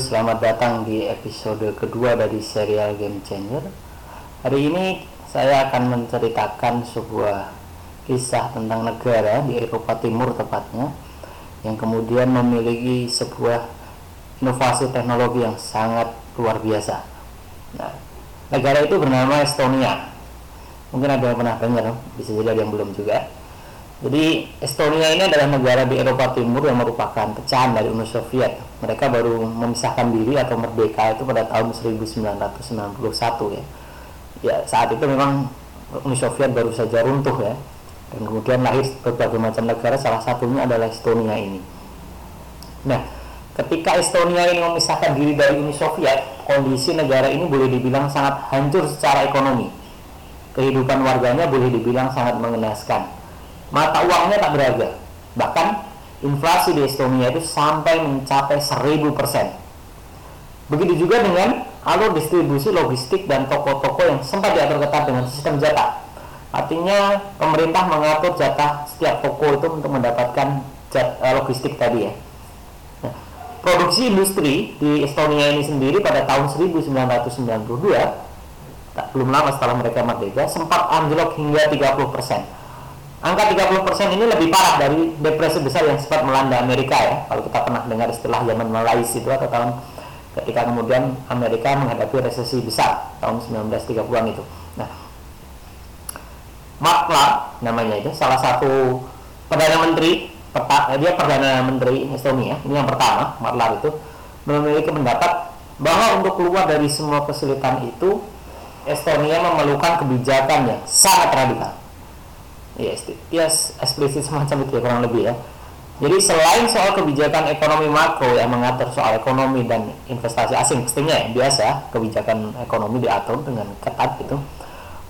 selamat datang di episode kedua dari serial Game Changer. Hari ini saya akan menceritakan sebuah kisah tentang negara di Eropa Timur tepatnya yang kemudian memiliki sebuah inovasi teknologi yang sangat luar biasa. Nah, negara itu bernama Estonia. Mungkin ada yang pernah dengar, bisa jadi ada yang belum juga. Jadi Estonia ini adalah negara di Eropa Timur yang merupakan pecahan dari Uni Soviet. Mereka baru memisahkan diri atau merdeka itu pada tahun 1991 ya. Ya saat itu memang Uni Soviet baru saja runtuh ya. Dan kemudian lahir berbagai macam negara, salah satunya adalah Estonia ini. Nah, ketika Estonia ini memisahkan diri dari Uni Soviet, kondisi negara ini boleh dibilang sangat hancur secara ekonomi. Kehidupan warganya boleh dibilang sangat mengenaskan mata uangnya tak berharga. Bahkan inflasi di Estonia itu sampai mencapai 1000 persen. Begitu juga dengan alur distribusi logistik dan toko-toko yang sempat diatur ketat dengan sistem jatah. Artinya pemerintah mengatur jatah setiap toko itu untuk mendapatkan uh, logistik tadi ya. Nah, produksi industri di Estonia ini sendiri pada tahun 1992 tak belum lama setelah mereka merdeka sempat anjlok hingga 30 persen Angka 30% ini lebih parah dari depresi besar yang sempat melanda Amerika ya. Kalau kita pernah dengar istilah zaman Malais itu atau tahun ketika kemudian Amerika menghadapi resesi besar tahun 1930-an itu. Nah, Mark Clark namanya itu salah satu perdana menteri peta, dia perdana menteri Estonia ini yang pertama Mark Clark itu memiliki pendapat bahwa untuk keluar dari semua kesulitan itu Estonia memerlukan kebijakan yang sangat radikal ya, ya eksplisit semacam itu ya kurang lebih ya. Jadi selain soal kebijakan ekonomi makro yang mengatur soal ekonomi dan investasi asing pastinya ya, biasa kebijakan ekonomi diatur dengan ketat gitu.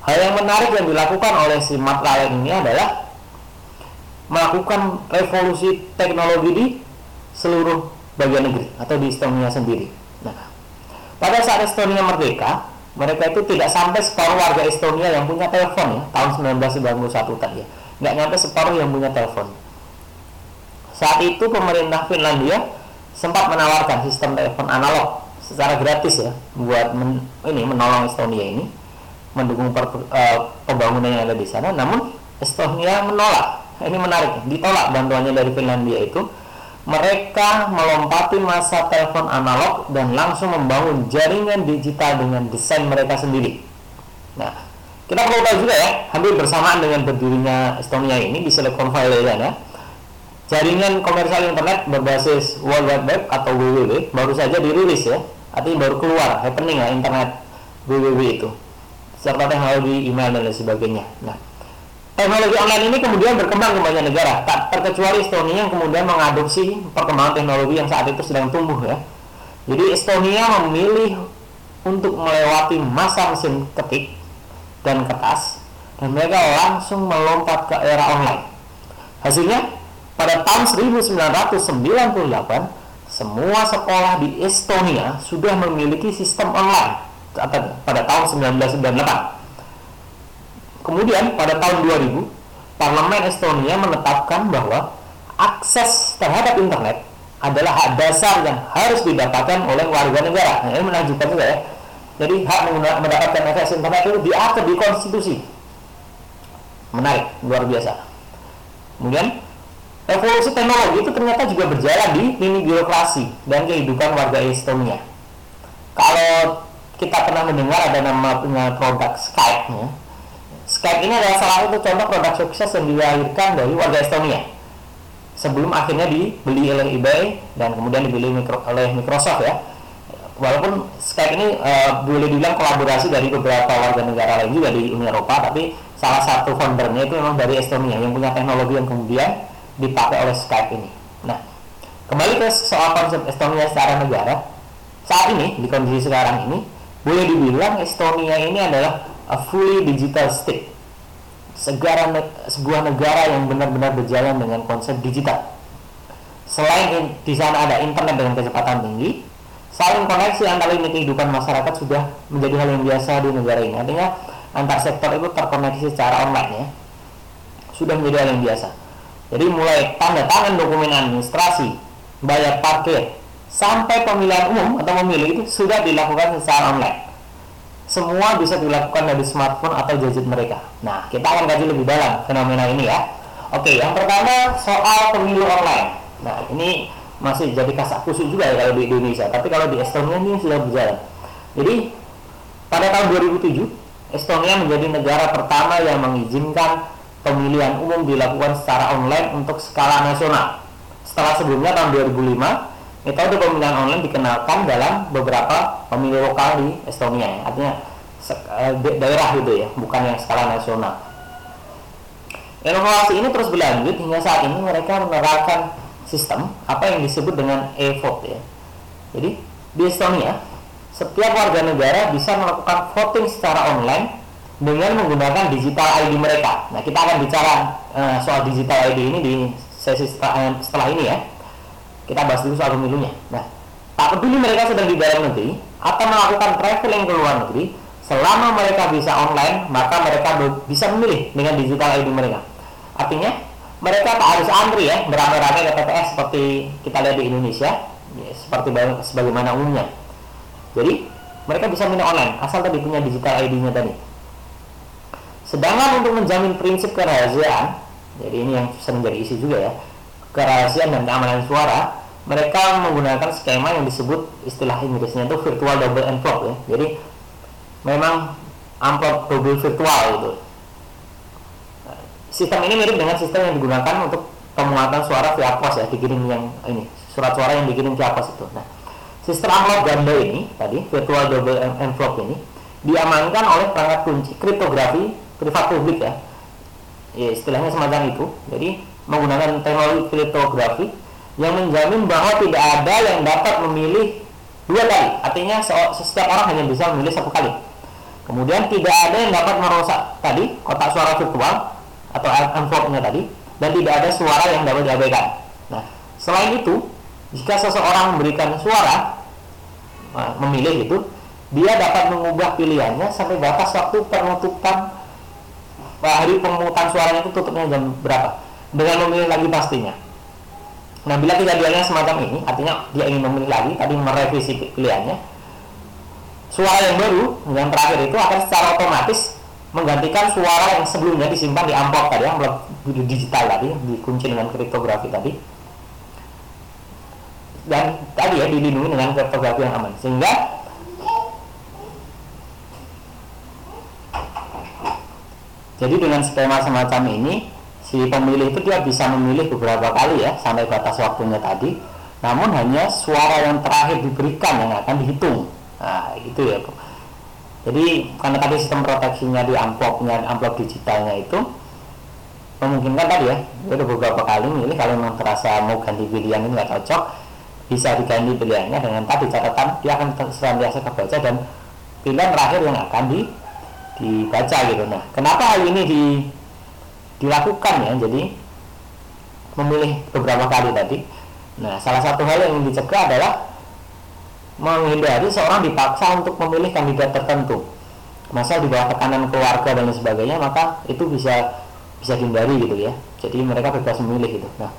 Hal yang menarik yang dilakukan oleh si Matt ini adalah melakukan revolusi teknologi di seluruh bagian negeri atau di Estonia sendiri. Nah pada saat Estonia merdeka mereka itu tidak sampai separuh warga Estonia yang punya telepon ya. Tahun 1991 tadi ya. Nggak nyampe separuh yang punya telepon. Saat itu pemerintah Finlandia sempat menawarkan sistem telepon analog secara gratis ya buat men, ini menolong Estonia ini mendukung per, uh, pembangunan yang ada di sana. Namun Estonia menolak. Ini menarik ditolak bantuannya dari Finlandia itu mereka melompati masa telepon analog dan langsung membangun jaringan digital dengan desain mereka sendiri. Nah, kita perlu tahu juga ya, hampir bersamaan dengan berdirinya Estonia ini di Silicon Valley ya, jaringan komersial internet berbasis World Wide Web atau WWW baru saja dirilis ya, artinya baru keluar happening ya internet WWW itu serta teknologi email dan lain sebagainya. Nah, teknologi online ini kemudian berkembang ke banyak negara, tak terkecuali Estonia yang kemudian mengadopsi perkembangan teknologi yang saat itu sedang tumbuh ya. Jadi Estonia memilih untuk melewati masa mesin ketik dan kertas dan mereka langsung melompat ke era online. Hasilnya pada tahun 1998 semua sekolah di Estonia sudah memiliki sistem online pada tahun 1998 Kemudian pada tahun 2000, Parlemen Estonia menetapkan bahwa akses terhadap internet adalah hak dasar yang harus didapatkan oleh warga negara. Nah, ini menunjukkan juga ya. Jadi hak mendapatkan akses internet itu diatur di konstitusi. Menarik, luar biasa. Kemudian evolusi teknologi itu ternyata juga berjalan di lini birokrasi dan kehidupan warga Estonia. Kalau kita pernah mendengar ada nama produk Skype ya, Skype ini adalah salah satu contoh produk sukses yang dilahirkan dari warga Estonia. Sebelum akhirnya dibeli oleh eBay dan kemudian dibeli mikro, oleh Microsoft ya. Walaupun Skype ini uh, boleh dibilang kolaborasi dari beberapa warga negara lain juga di Uni Eropa tapi salah satu foundernya itu memang dari Estonia yang punya teknologi yang kemudian dipakai oleh Skype ini. Nah kembali ke soal konsep Estonia secara negara. Saat ini di kondisi sekarang ini boleh dibilang Estonia ini adalah a fully digital state. Segara sebuah negara yang benar-benar berjalan dengan konsep digital. Selain di sana ada internet dengan kecepatan tinggi saling koneksi antara ini kehidupan masyarakat sudah menjadi hal yang biasa di negara ini. Artinya antar sektor itu terkoneksi secara online ya. Sudah menjadi hal yang biasa. Jadi mulai tanda tangan dokumen administrasi bayar parkir sampai pemilihan umum atau memilih itu sudah dilakukan secara online. Semua bisa dilakukan dari smartphone atau gadget mereka. Nah, kita akan kaji lebih dalam fenomena ini ya. Oke, yang pertama soal pemilu online. Nah, ini masih jadi kasak kusuk juga ya kalau di Indonesia. Tapi kalau di Estonia ini sudah berjalan. Jadi, pada tahun 2007, Estonia menjadi negara pertama yang mengizinkan pemilihan umum dilakukan secara online untuk skala nasional. Setelah sebelumnya tahun 2005, metode pemilihan online dikenalkan dalam beberapa pemilu lokal di Estonia artinya eh, daerah gitu ya bukan yang skala nasional. Inovasi ini terus berlanjut hingga saat ini mereka menerapkan sistem apa yang disebut dengan e-vote ya. Jadi di Estonia setiap warga negara bisa melakukan voting secara online dengan menggunakan digital ID mereka. Nah, kita akan bicara uh, soal digital ID ini di sesi setelah, setelah ini ya kita bahas dulu soal pemilunya. Nah, tak peduli mereka sedang di dalam negeri atau melakukan traveling ke luar negeri, selama mereka bisa online, maka mereka bisa memilih dengan digital ID mereka. Artinya, mereka tak harus antri ya, beramai-ramai ke TPS seperti kita lihat di Indonesia, ya, seperti sebagaimana umumnya. Jadi, mereka bisa memilih online, asal tadi punya digital ID-nya tadi. Sedangkan untuk menjamin prinsip kerahasiaan, jadi ini yang sering jadi isi juga ya, kerahasiaan dan keamanan suara, mereka menggunakan skema yang disebut istilah Inggrisnya itu virtual double envelope ya. Jadi memang amplop double virtual itu. Sistem ini mirip dengan sistem yang digunakan untuk pemuatan suara via pos ya, dikirim yang ini surat suara yang dikirim via pos itu. Nah, sistem amplop ganda ini tadi virtual double envelope ini diamankan oleh perangkat kunci kriptografi privat publik ya. Ya, istilahnya semacam itu. Jadi menggunakan teknologi kriptografi yang menjamin bahwa tidak ada yang dapat memilih dua kali. Artinya setiap orang hanya bisa memilih satu kali. Kemudian tidak ada yang dapat merusak tadi kotak suara virtual atau envelope-nya tadi dan tidak ada suara yang dapat diabaikan. Nah, selain itu, jika seseorang memberikan suara nah, memilih itu, dia dapat mengubah pilihannya sampai batas waktu penutupan hari pemungutan suaranya itu tutupnya jam berapa dengan memilih lagi pastinya. Nah, bila kejadiannya semacam ini, artinya dia ingin memilih lagi, tadi merevisi pilihannya, suara yang baru, yang terakhir itu akan secara otomatis menggantikan suara yang sebelumnya disimpan di amplop tadi, amplop digital tadi, dikunci dengan kriptografi tadi. Dan tadi ya dilindungi dengan kriptografi yang aman. Sehingga jadi dengan skema semacam ini si pemilih itu dia bisa memilih beberapa kali ya sampai batas waktunya tadi. Namun hanya suara yang terakhir diberikan yang akan dihitung. Nah itu ya jadi karena tadi sistem proteksinya di amplopnya amplop digitalnya itu memungkinkan tadi ya dia ada beberapa kali milih kalau memang terasa mau ganti pilihan ini nggak cocok bisa diganti pilihannya dengan tadi catatan dia akan senantiasa kebaca dan pilihan terakhir yang akan di, dibaca gitu. Nah kenapa hal ini di dilakukan ya jadi memilih beberapa kali tadi. Nah salah satu hal yang dicegah adalah menghindari seorang dipaksa untuk memilih kandidat tertentu. Masa di bawah tekanan keluarga dan sebagainya maka itu bisa bisa dihindari gitu ya. Jadi mereka bebas memilih gitu. Nah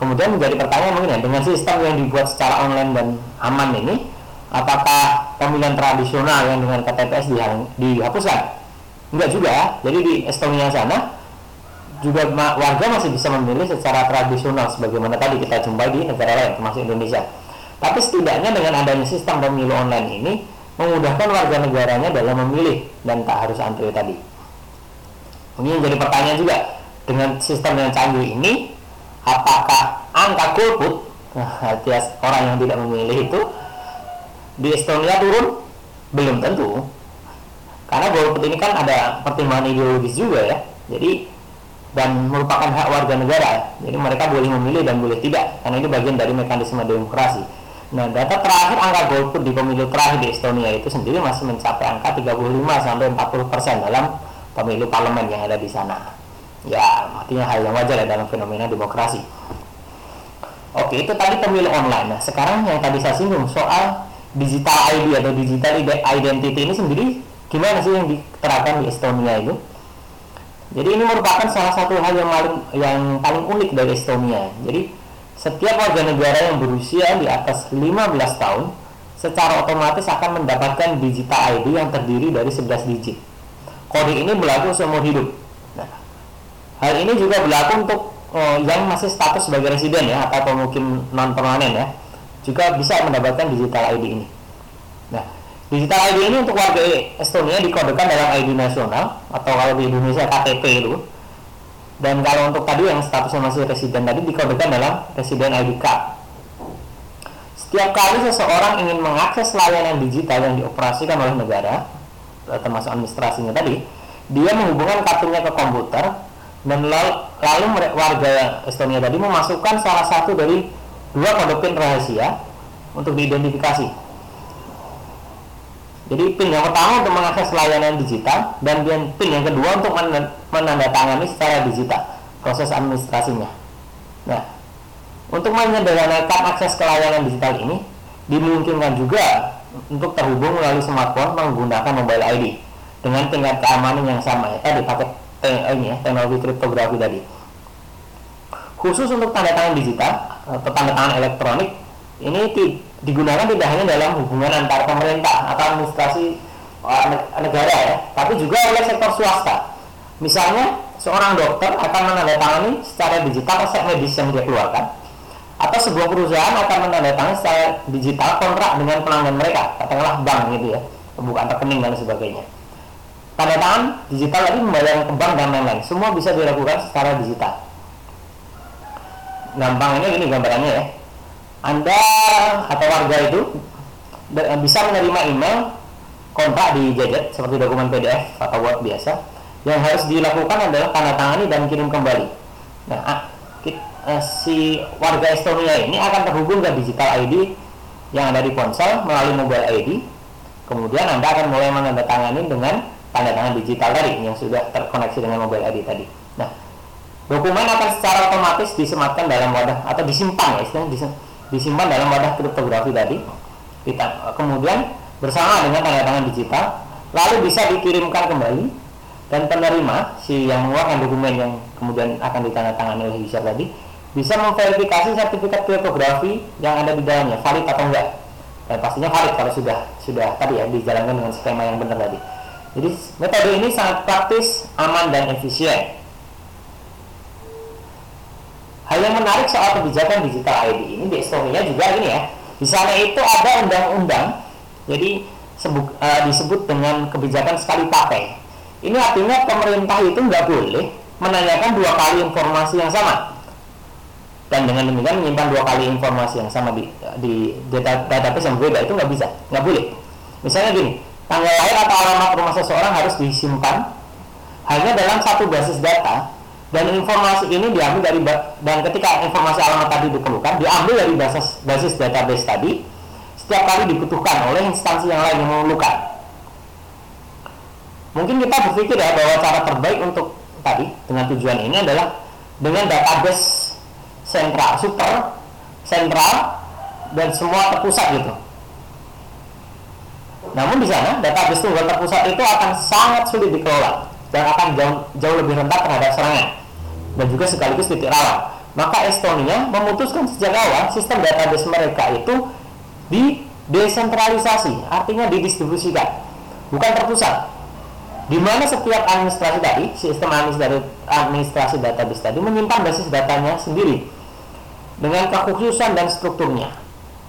kemudian menjadi pertanyaan mungkin ya dengan sistem yang dibuat secara online dan aman ini apakah pemilihan tradisional yang dengan KTPS dihapuskan? Enggak juga jadi di Estonia sana juga warga masih bisa memilih secara tradisional sebagaimana tadi kita jumpai di negara lain termasuk Indonesia. Tapi setidaknya dengan adanya sistem pemilu online ini memudahkan warga negaranya dalam memilih dan tak harus antri tadi. Ini jadi pertanyaan juga dengan sistem yang canggih ini apakah angka golput artinya orang yang tidak memilih itu di Estonia turun belum tentu karena golput ini kan ada pertimbangan ideologis juga ya jadi dan merupakan hak warga negara. Jadi mereka boleh memilih dan boleh tidak karena ini bagian dari mekanisme demokrasi. Nah, data terakhir angka golput di pemilu terakhir di Estonia itu sendiri masih mencapai angka 35 sampai 40 persen dalam pemilu parlemen yang ada di sana. Ya, artinya hal yang wajar ya dalam fenomena demokrasi. Oke, itu tadi pemilu online. Nah, sekarang yang tadi saya singgung soal digital ID atau digital identity ini sendiri gimana sih yang diterapkan di Estonia itu? Jadi ini merupakan salah satu hal yang paling yang paling unik dari Estonia. Jadi setiap warga negara yang berusia di atas 15 tahun secara otomatis akan mendapatkan digital ID yang terdiri dari 11 digit. Kode ini berlaku seumur hidup. Nah, hal ini juga berlaku untuk oh, yang masih status sebagai residen ya atau mungkin non permanen ya juga bisa mendapatkan digital ID ini. Nah, digital ID ini untuk warga Estonia dikodekan dalam ID nasional atau kalau di Indonesia KTP itu. Dan kalau untuk tadi yang statusnya masih residen tadi dikodekan dalam residen ID card. Setiap kali seseorang ingin mengakses layanan digital yang dioperasikan oleh negara, termasuk administrasinya tadi, dia menghubungkan kartunya ke komputer dan lalu warga Estonia tadi memasukkan salah satu dari dua kode PIN rahasia untuk diidentifikasi. Jadi PIN yang pertama untuk mengakses layanan digital dan PIN yang kedua untuk menandatangani secara digital proses administrasinya. Nah, untuk menyederhanakan akses ke layanan digital ini dimungkinkan juga untuk terhubung melalui smartphone menggunakan mobile ID dengan tingkat keamanan yang sama ya tadi pakai ini ya, teknologi kriptografi tadi. Khusus untuk tanda tangan digital atau tanda tangan elektronik ini digunakan tidak hanya dalam hubungan antar pemerintah atau administrasi uh, negara ya, tapi juga oleh sektor swasta. Misalnya, seorang dokter akan menandatangani secara digital resep medis yang dia keluarkan, atau sebuah perusahaan akan menandatangani secara digital kontrak dengan pelanggan mereka, katakanlah bank gitu ya, pembukaan rekening dan sebagainya. Tanda tangan digital lagi membayar ke bank dan lain-lain semua bisa dilakukan secara digital. Gampangnya ini gambarannya ya anda atau warga itu bisa menerima email kontrak di gadget seperti dokumen PDF atau Word biasa. Yang harus dilakukan adalah tanda tangani dan kirim kembali. Nah si warga Estonia ini akan terhubung ke digital ID yang ada di ponsel melalui mobile ID kemudian anda akan mulai menandatangani dengan tanda tangan digital tadi yang sudah terkoneksi dengan mobile ID tadi. Nah, dokumen akan secara otomatis disematkan dalam wadah atau disimpan ya istilahnya dalam wadah kriptografi tadi. Kita kemudian bersama dengan tanda tangan digital lalu bisa dikirimkan kembali dan penerima si yang mengeluarkan dokumen yang kemudian akan ditandatangani oleh user tadi bisa memverifikasi sertifikat kriptografi yang ada di dalamnya valid atau enggak dan pastinya valid kalau sudah sudah tadi ya dijalankan dengan skema yang benar tadi jadi metode ini sangat praktis, aman dan efisien. Hal yang menarik soal kebijakan digital ID ini di Estonia juga ini ya. Di sana itu ada undang-undang, jadi sebut, uh, disebut dengan kebijakan sekali pakai. Ini artinya pemerintah itu nggak boleh menanyakan dua kali informasi yang sama dan dengan demikian menyimpan dua kali informasi yang sama di di data database yang berbeda itu nggak bisa nggak boleh misalnya gini tanggal lahir atau alamat rumah seseorang harus disimpan hanya dalam satu basis data dan informasi ini diambil dari dan ketika informasi alamat tadi diperlukan diambil dari basis basis database tadi setiap kali dibutuhkan oleh instansi yang lain yang memerlukan. Mungkin kita berpikir ya bahwa cara terbaik untuk tadi dengan tujuan ini adalah dengan database sentral super sentral dan semua terpusat gitu. Namun di sana database tunggal terpusat itu akan sangat sulit dikelola dan akan jauh, jauh lebih rendah terhadap serangan dan juga sekaligus titik rawan. Maka Estonia memutuskan sejak awal sistem database mereka itu di desentralisasi, artinya didistribusikan, bukan terpusat. Di mana setiap administrasi tadi, sistem administrasi, administrasi database tadi menyimpan basis datanya sendiri dengan kekhususan dan strukturnya.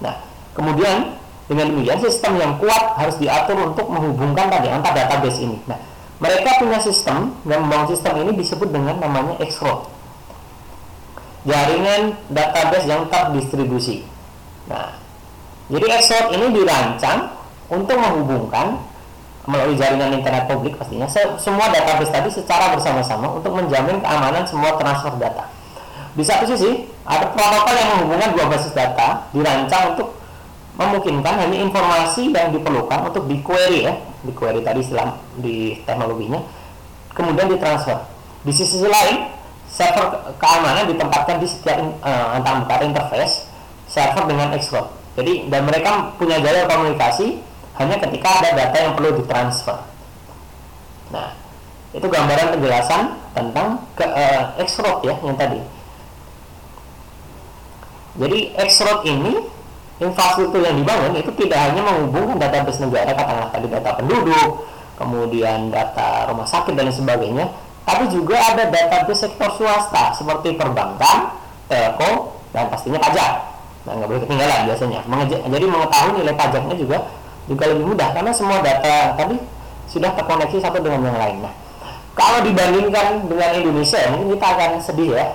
Nah, kemudian dengan demikian sistem yang kuat harus diatur untuk menghubungkan tadi antar database ini. Nah, mereka punya sistem dan membangun sistem ini disebut dengan namanya X-Road. Jaringan database yang terdistribusi. Nah, jadi X-Road ini dirancang untuk menghubungkan melalui jaringan internet publik pastinya semua database tadi secara bersama-sama untuk menjamin keamanan semua transfer data. Di satu sisi, ada protokol yang menghubungkan dua basis data dirancang untuk memungkinkan hanya informasi yang diperlukan untuk di query ya. Di query tadi istilah di teknologinya. Kemudian ditransfer. Di sisi lain server keamanan ditempatkan di setiap uh, antara interface server dengan export jadi dan mereka punya jalur komunikasi hanya ketika ada data yang perlu ditransfer. Nah itu gambaran penjelasan tentang ke uh, export ya yang tadi. Jadi X-Road ini infrastruktur yang dibangun itu tidak hanya menghubungkan database negara katakanlah tadi data penduduk, kemudian data rumah sakit dan sebagainya, tapi juga ada database sektor swasta seperti perbankan, telco, dan pastinya pajak. Nah, nggak boleh ketinggalan biasanya. Jadi mengetahui nilai pajaknya juga juga lebih mudah karena semua data tadi sudah terkoneksi satu dengan yang lain. Nah, kalau dibandingkan dengan Indonesia, mungkin kita akan sedih ya.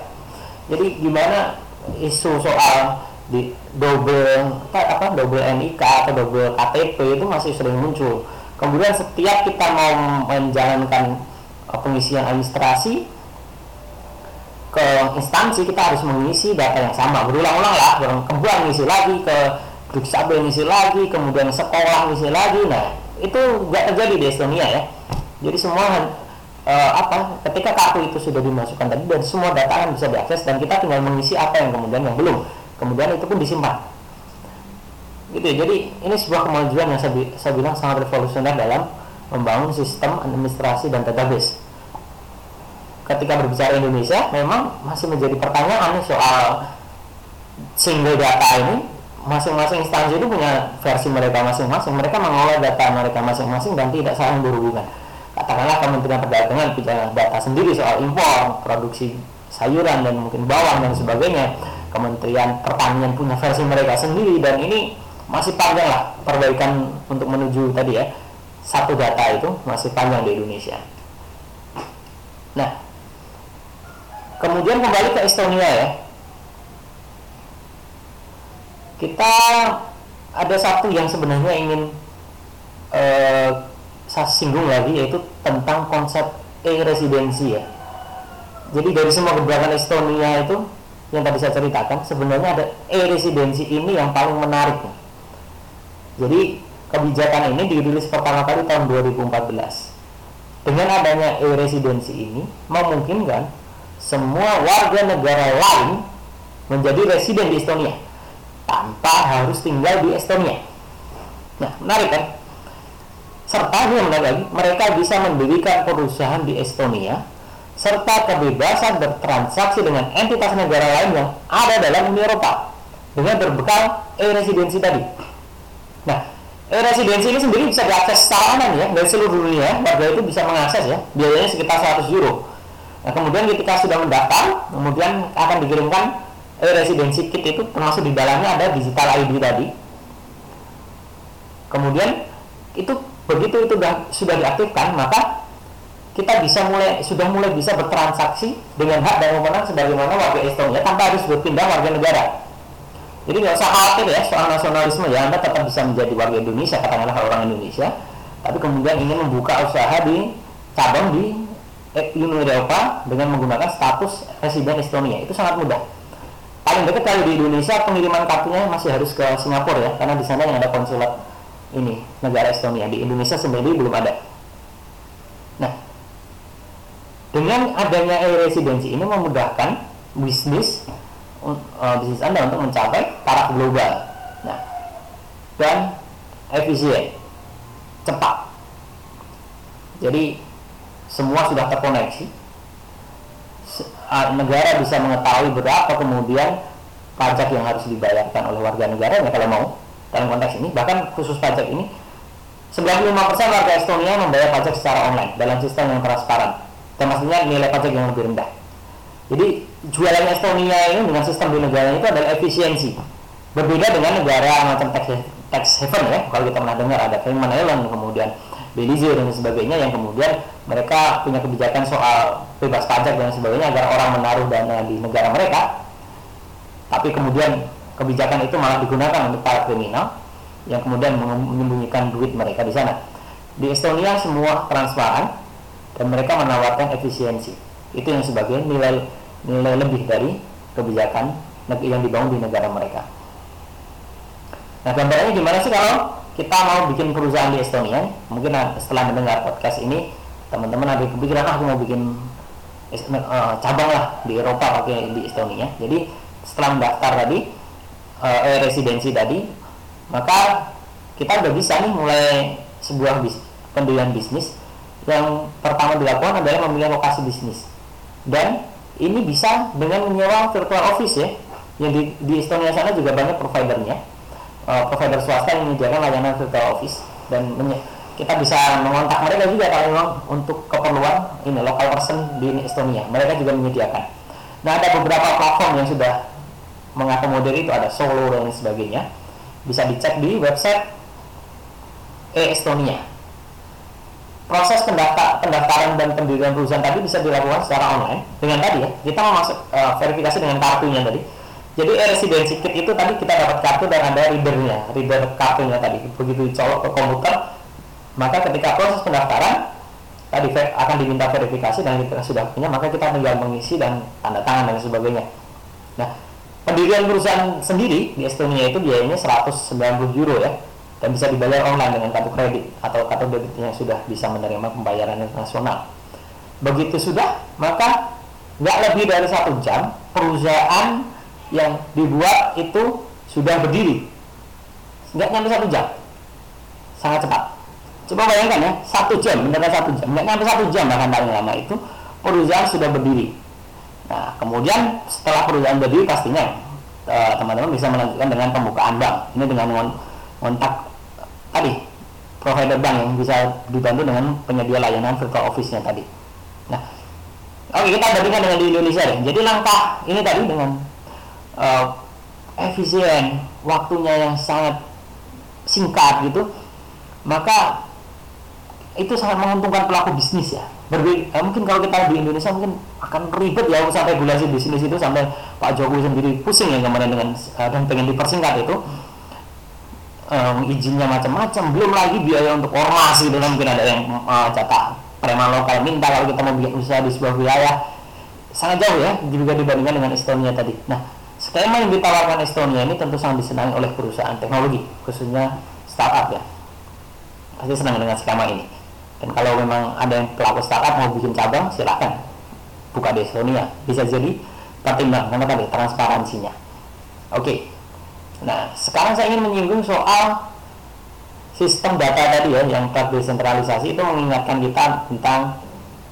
Jadi gimana isu soal di double apa, double NIK atau double KTP itu masih sering muncul. Kemudian setiap kita mau menjalankan uh, pengisian administrasi ke instansi kita harus mengisi data yang sama. Berulang-ulang lah orang kebuang ngisi lagi ke dukcapil ngisi lagi kemudian sekolah ngisi lagi. Nah itu nggak terjadi di Estonia ya. Jadi semua uh, apa ketika kartu itu sudah dimasukkan tadi dan semua data kan bisa diakses dan kita tinggal mengisi apa yang kemudian yang belum kemudian itu pun disimpan. Gitu ya. Jadi ini sebuah kemajuan yang saya, saya bilang sangat revolusioner dalam membangun sistem administrasi dan database. Ketika berbicara Indonesia memang masih menjadi pertanyaan soal single data ini. Masing-masing instansi itu punya versi mereka masing-masing. Mereka mengolah data mereka masing-masing dan tidak saling berhubungan. Katakanlah Kementerian Perdagangan punya data sendiri soal impor produksi sayuran dan mungkin bawang dan sebagainya Kementerian Pertanian punya versi mereka sendiri dan ini masih panjang lah perbaikan untuk menuju tadi ya satu data itu masih panjang di Indonesia nah Kemudian kembali ke Estonia ya. Kita ada satu yang sebenarnya ingin eh, saya singgung lagi yaitu tentang konsep e-residensi ya. Jadi dari semua gebrakan Estonia itu yang tadi saya ceritakan sebenarnya ada e-residensi ini yang paling menarik. Jadi kebijakan ini dirilis pertama kali tahun 2014. Dengan adanya e-residensi ini memungkinkan semua warga negara lain menjadi residen di Estonia tanpa harus tinggal di Estonia. Nah, menarik kan? Serta yang menarik lagi, mereka bisa mendirikan perusahaan di Estonia serta kebebasan bertransaksi dengan entitas negara lain yang ada dalam Uni Eropa dengan berbekal e-residensi tadi. Nah, e-residensi ini sendiri bisa diakses secara aman ya dari seluruh dunia. Warga itu bisa mengakses ya, biayanya sekitar 100 euro Nah, kemudian ketika sudah mendaftar, kemudian akan dikirimkan e residensi kit itu termasuk di dalamnya ada digital ID tadi. Kemudian itu begitu itu sudah diaktifkan, maka kita bisa mulai sudah mulai bisa bertransaksi dengan hak dan wewenang sebagaimana warga Estonia tanpa harus berpindah warga negara. Jadi nggak usah khawatir ya soal nasionalisme ya Anda tetap bisa menjadi warga Indonesia katakanlah orang Indonesia, tapi kemudian ingin membuka usaha di cabang di Uni Eropa dengan menggunakan status residen Estonia itu sangat mudah. Paling dekat kalau di Indonesia pengiriman kartunya masih harus ke Singapura ya, karena di sana yang ada konsulat ini negara Estonia. Di Indonesia sendiri belum ada. Nah, dengan adanya e-residensi ini memudahkan bisnis uh, bisnis Anda untuk mencapai taraf global. Nah, dan efisien, cepat. Jadi semua sudah terkoneksi negara bisa mengetahui berapa kemudian pajak yang harus dibayarkan oleh warga negara ya kalau mau dalam konteks ini bahkan khusus pajak ini 95% warga Estonia membayar pajak secara online dalam sistem yang transparan termasuknya nilai pajak yang lebih rendah. Jadi jualan Estonia ini dengan sistem di negara itu adalah efisiensi. Berbeda dengan negara macam tax, tax haven ya. Kalau kita pernah dengar ada Cayman Island kemudian Belize dan sebagainya yang kemudian mereka punya kebijakan soal bebas pajak dan sebagainya agar orang menaruh dana di negara mereka. Tapi kemudian kebijakan itu malah digunakan untuk para kriminal yang kemudian menyembunyikan duit mereka di sana. Di Estonia semua transparan dan mereka menawarkan efisiensi. Itu yang sebagai nilai nilai lebih dari kebijakan yang dibangun di negara mereka. Nah gambarnya gimana sih kalau kita mau bikin perusahaan di Estonia? Mungkin setelah mendengar podcast ini teman-teman ada kepikiran ah, aku mau bikin uh, cabang lah di Eropa pakai di Estonia. Jadi setelah mendaftar tadi uh, eh, residensi tadi maka kita udah bisa nih mulai sebuah bis, pendirian bisnis yang pertama dilakukan adalah memilih lokasi bisnis. Dan ini bisa dengan menyewa virtual office ya. Yang di, di Estonia sana juga banyak providernya. Uh, provider swasta yang menyediakan layanan virtual office. Dan kita bisa mengontak mereka juga kalau memang untuk keperluan ini lokal person di Estonia. Mereka juga menyediakan. Nah ada beberapa platform yang sudah mengakomodir itu. Ada Solo dan sebagainya. Bisa dicek di website e-Estonia proses pendaftar, pendaftaran dan pendirian perusahaan tadi bisa dilakukan secara online dengan tadi ya. Kita masuk uh, verifikasi dengan kartunya tadi. Jadi residency kit itu tadi kita dapat kartu dan ada readernya reader kartunya tadi. Begitu colok ke komputer maka ketika proses pendaftaran tadi akan diminta verifikasi dan kita sudah punya maka kita tinggal mengisi dan tanda tangan dan sebagainya. Nah pendirian perusahaan sendiri di Estonia itu biayanya 190 euro ya dan bisa dibayar online dengan kartu kredit atau kartu debit yang sudah bisa menerima pembayaran internasional. Begitu sudah maka nggak lebih dari satu jam perusahaan yang dibuat itu sudah berdiri. Nggak nyampe satu jam. Sangat cepat. Coba bayangkan ya, satu jam, benar satu jam, nggak sampai satu jam bahkan paling lama itu perusahaan sudah berdiri. Nah, kemudian setelah perusahaan berdiri pastinya eh, teman-teman bisa melanjutkan dengan pembukaan bank. Ini dengan kontak tadi provider bank yang bisa dibantu dengan penyedia layanan virtual office-nya tadi. Nah, oke kita bandingkan dengan di Indonesia deh. Jadi langkah ini tadi dengan uh, efisien, waktunya yang sangat singkat gitu, maka itu sangat menguntungkan pelaku bisnis ya Berbeda, eh, mungkin kalau kita di Indonesia mungkin akan ribet ya usaha regulasi bisnis itu sampai Pak Jokowi sendiri pusing ya kemarin dengan uh, dan pengen dipersingkat itu um, izinnya macam-macam. Belum lagi biaya untuk ormas gitu kan. Mungkin ada yang uh, jatah preman lokal minta kalau kita mau bikin usaha di sebuah wilayah. Sangat jauh ya juga dibandingkan dengan Estonia tadi. Nah skema yang ditawarkan Estonia ini tentu sangat disenangi oleh perusahaan teknologi khususnya startup ya. Pasti senang dengan skema ini. Dan kalau memang ada yang pelaku startup mau bikin cabang silakan. Buka di Estonia. Bisa jadi pertimbangan karena tadi transparansinya. Oke nah sekarang saya ingin menyinggung soal sistem data tadi ya yang terdesentralisasi itu mengingatkan kita tentang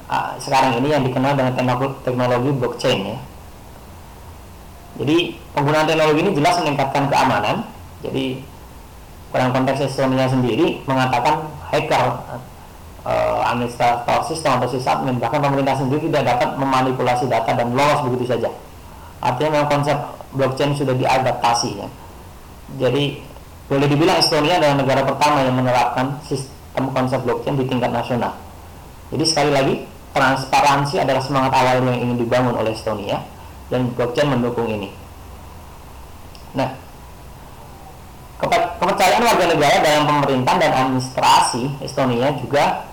uh, sekarang ini yang dikenal dengan teknologi, blockchain ya. Jadi penggunaan teknologi ini jelas meningkatkan keamanan. Jadi dalam konteks Estonia sendiri mengatakan hacker uh, administrator sistem atau sysadmin bahkan pemerintah sendiri tidak dapat memanipulasi data dan lolos begitu saja. Artinya memang konsep blockchain sudah diadaptasi ya jadi boleh dibilang Estonia adalah negara pertama yang menerapkan sistem konsep blockchain di tingkat nasional. Jadi sekali lagi transparansi adalah semangat awal yang ingin dibangun oleh Estonia dan blockchain mendukung ini. Nah kepercayaan warga negara dalam pemerintah dan administrasi Estonia juga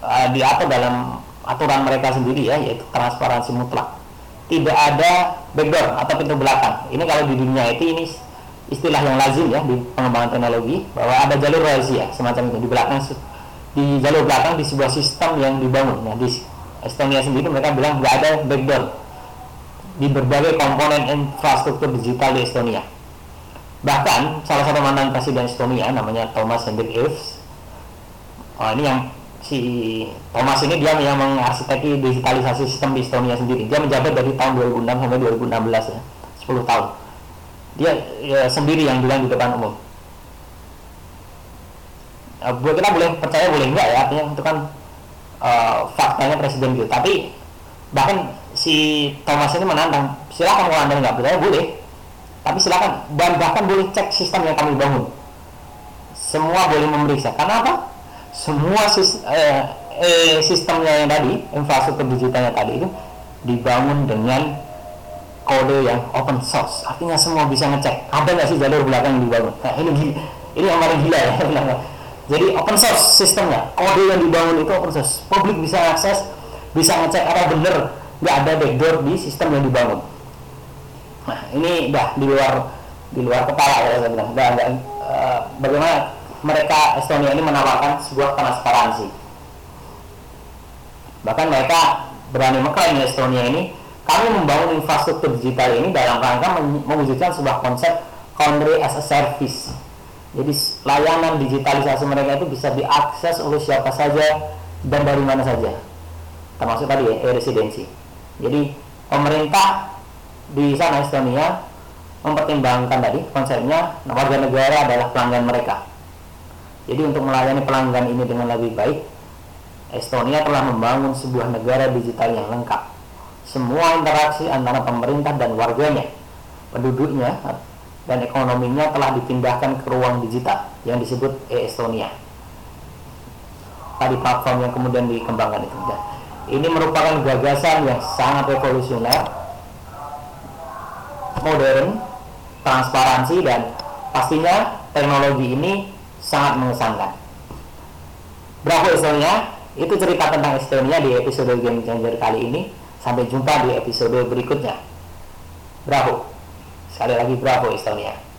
uh, diatur dalam aturan mereka sendiri ya yaitu transparansi mutlak. Tidak ada backdoor atau pintu belakang. Ini kalau di dunia itu ini istilah yang lazim ya di pengembangan teknologi bahwa ada jalur rahasia semacam itu di belakang di jalur belakang di sebuah sistem yang dibangun nah di Estonia sendiri mereka bilang nggak ada backdoor di berbagai komponen infrastruktur digital di Estonia bahkan salah satu mantan presiden Estonia namanya Thomas Hendrik Ilves oh, ini yang si Thomas ini dia yang mengarsiteki digitalisasi sistem di Estonia sendiri. Dia menjabat dari tahun 2006 sampai 2016 ya, 10 tahun. Dia ya, sendiri yang bilang di depan umum. Uh, buat kita boleh percaya boleh enggak ya, artinya itu kan uh, faktanya presiden gitu. Tapi bahkan si Thomas ini menantang, silakan kalau anda nggak percaya boleh, tapi silakan dan bahkan boleh cek sistem yang kami bangun. Semua boleh memeriksa. Karena apa? semua sis, eh, eh, sistemnya yang tadi infrastruktur digitalnya tadi itu dibangun dengan kode yang open source. Artinya semua bisa ngecek. Ada nggak sih jalur belakang yang dibangun? Nah ini ini yang paling gila ya jadi open source sistemnya kode yang dibangun itu open source. Publik bisa akses bisa ngecek apa bener. Nggak ada backdoor di sistem yang dibangun. Nah ini udah di luar di luar kepala ya saya bilang. Udah, udah uh, bagaimana mereka Estonia ini menawarkan sebuah transparansi. Bahkan mereka berani mengklaim Estonia ini kami membangun infrastruktur digital ini dalam rangka mewujudkan sebuah konsep country as a service. Jadi layanan digitalisasi mereka itu bisa diakses oleh siapa saja dan dari mana saja. Termasuk tadi ya, residensi. Jadi pemerintah di sana Estonia mempertimbangkan tadi konsepnya warga negara adalah pelanggan mereka. Jadi untuk melayani pelanggan ini dengan lebih baik, Estonia telah membangun sebuah negara digital yang lengkap. Semua interaksi antara pemerintah dan warganya, penduduknya, dan ekonominya telah dipindahkan ke ruang digital yang disebut e-Estonia. Tadi platform yang kemudian dikembangkan itu. Dan ini merupakan gagasan yang sangat revolusioner, modern, transparansi dan pastinya teknologi ini sangat mengesankan. Bravo Estonia, itu cerita tentang Estonia di episode Game Changer kali ini. Sampai jumpa di episode berikutnya. Bravo. Sekali lagi bravo Estonia.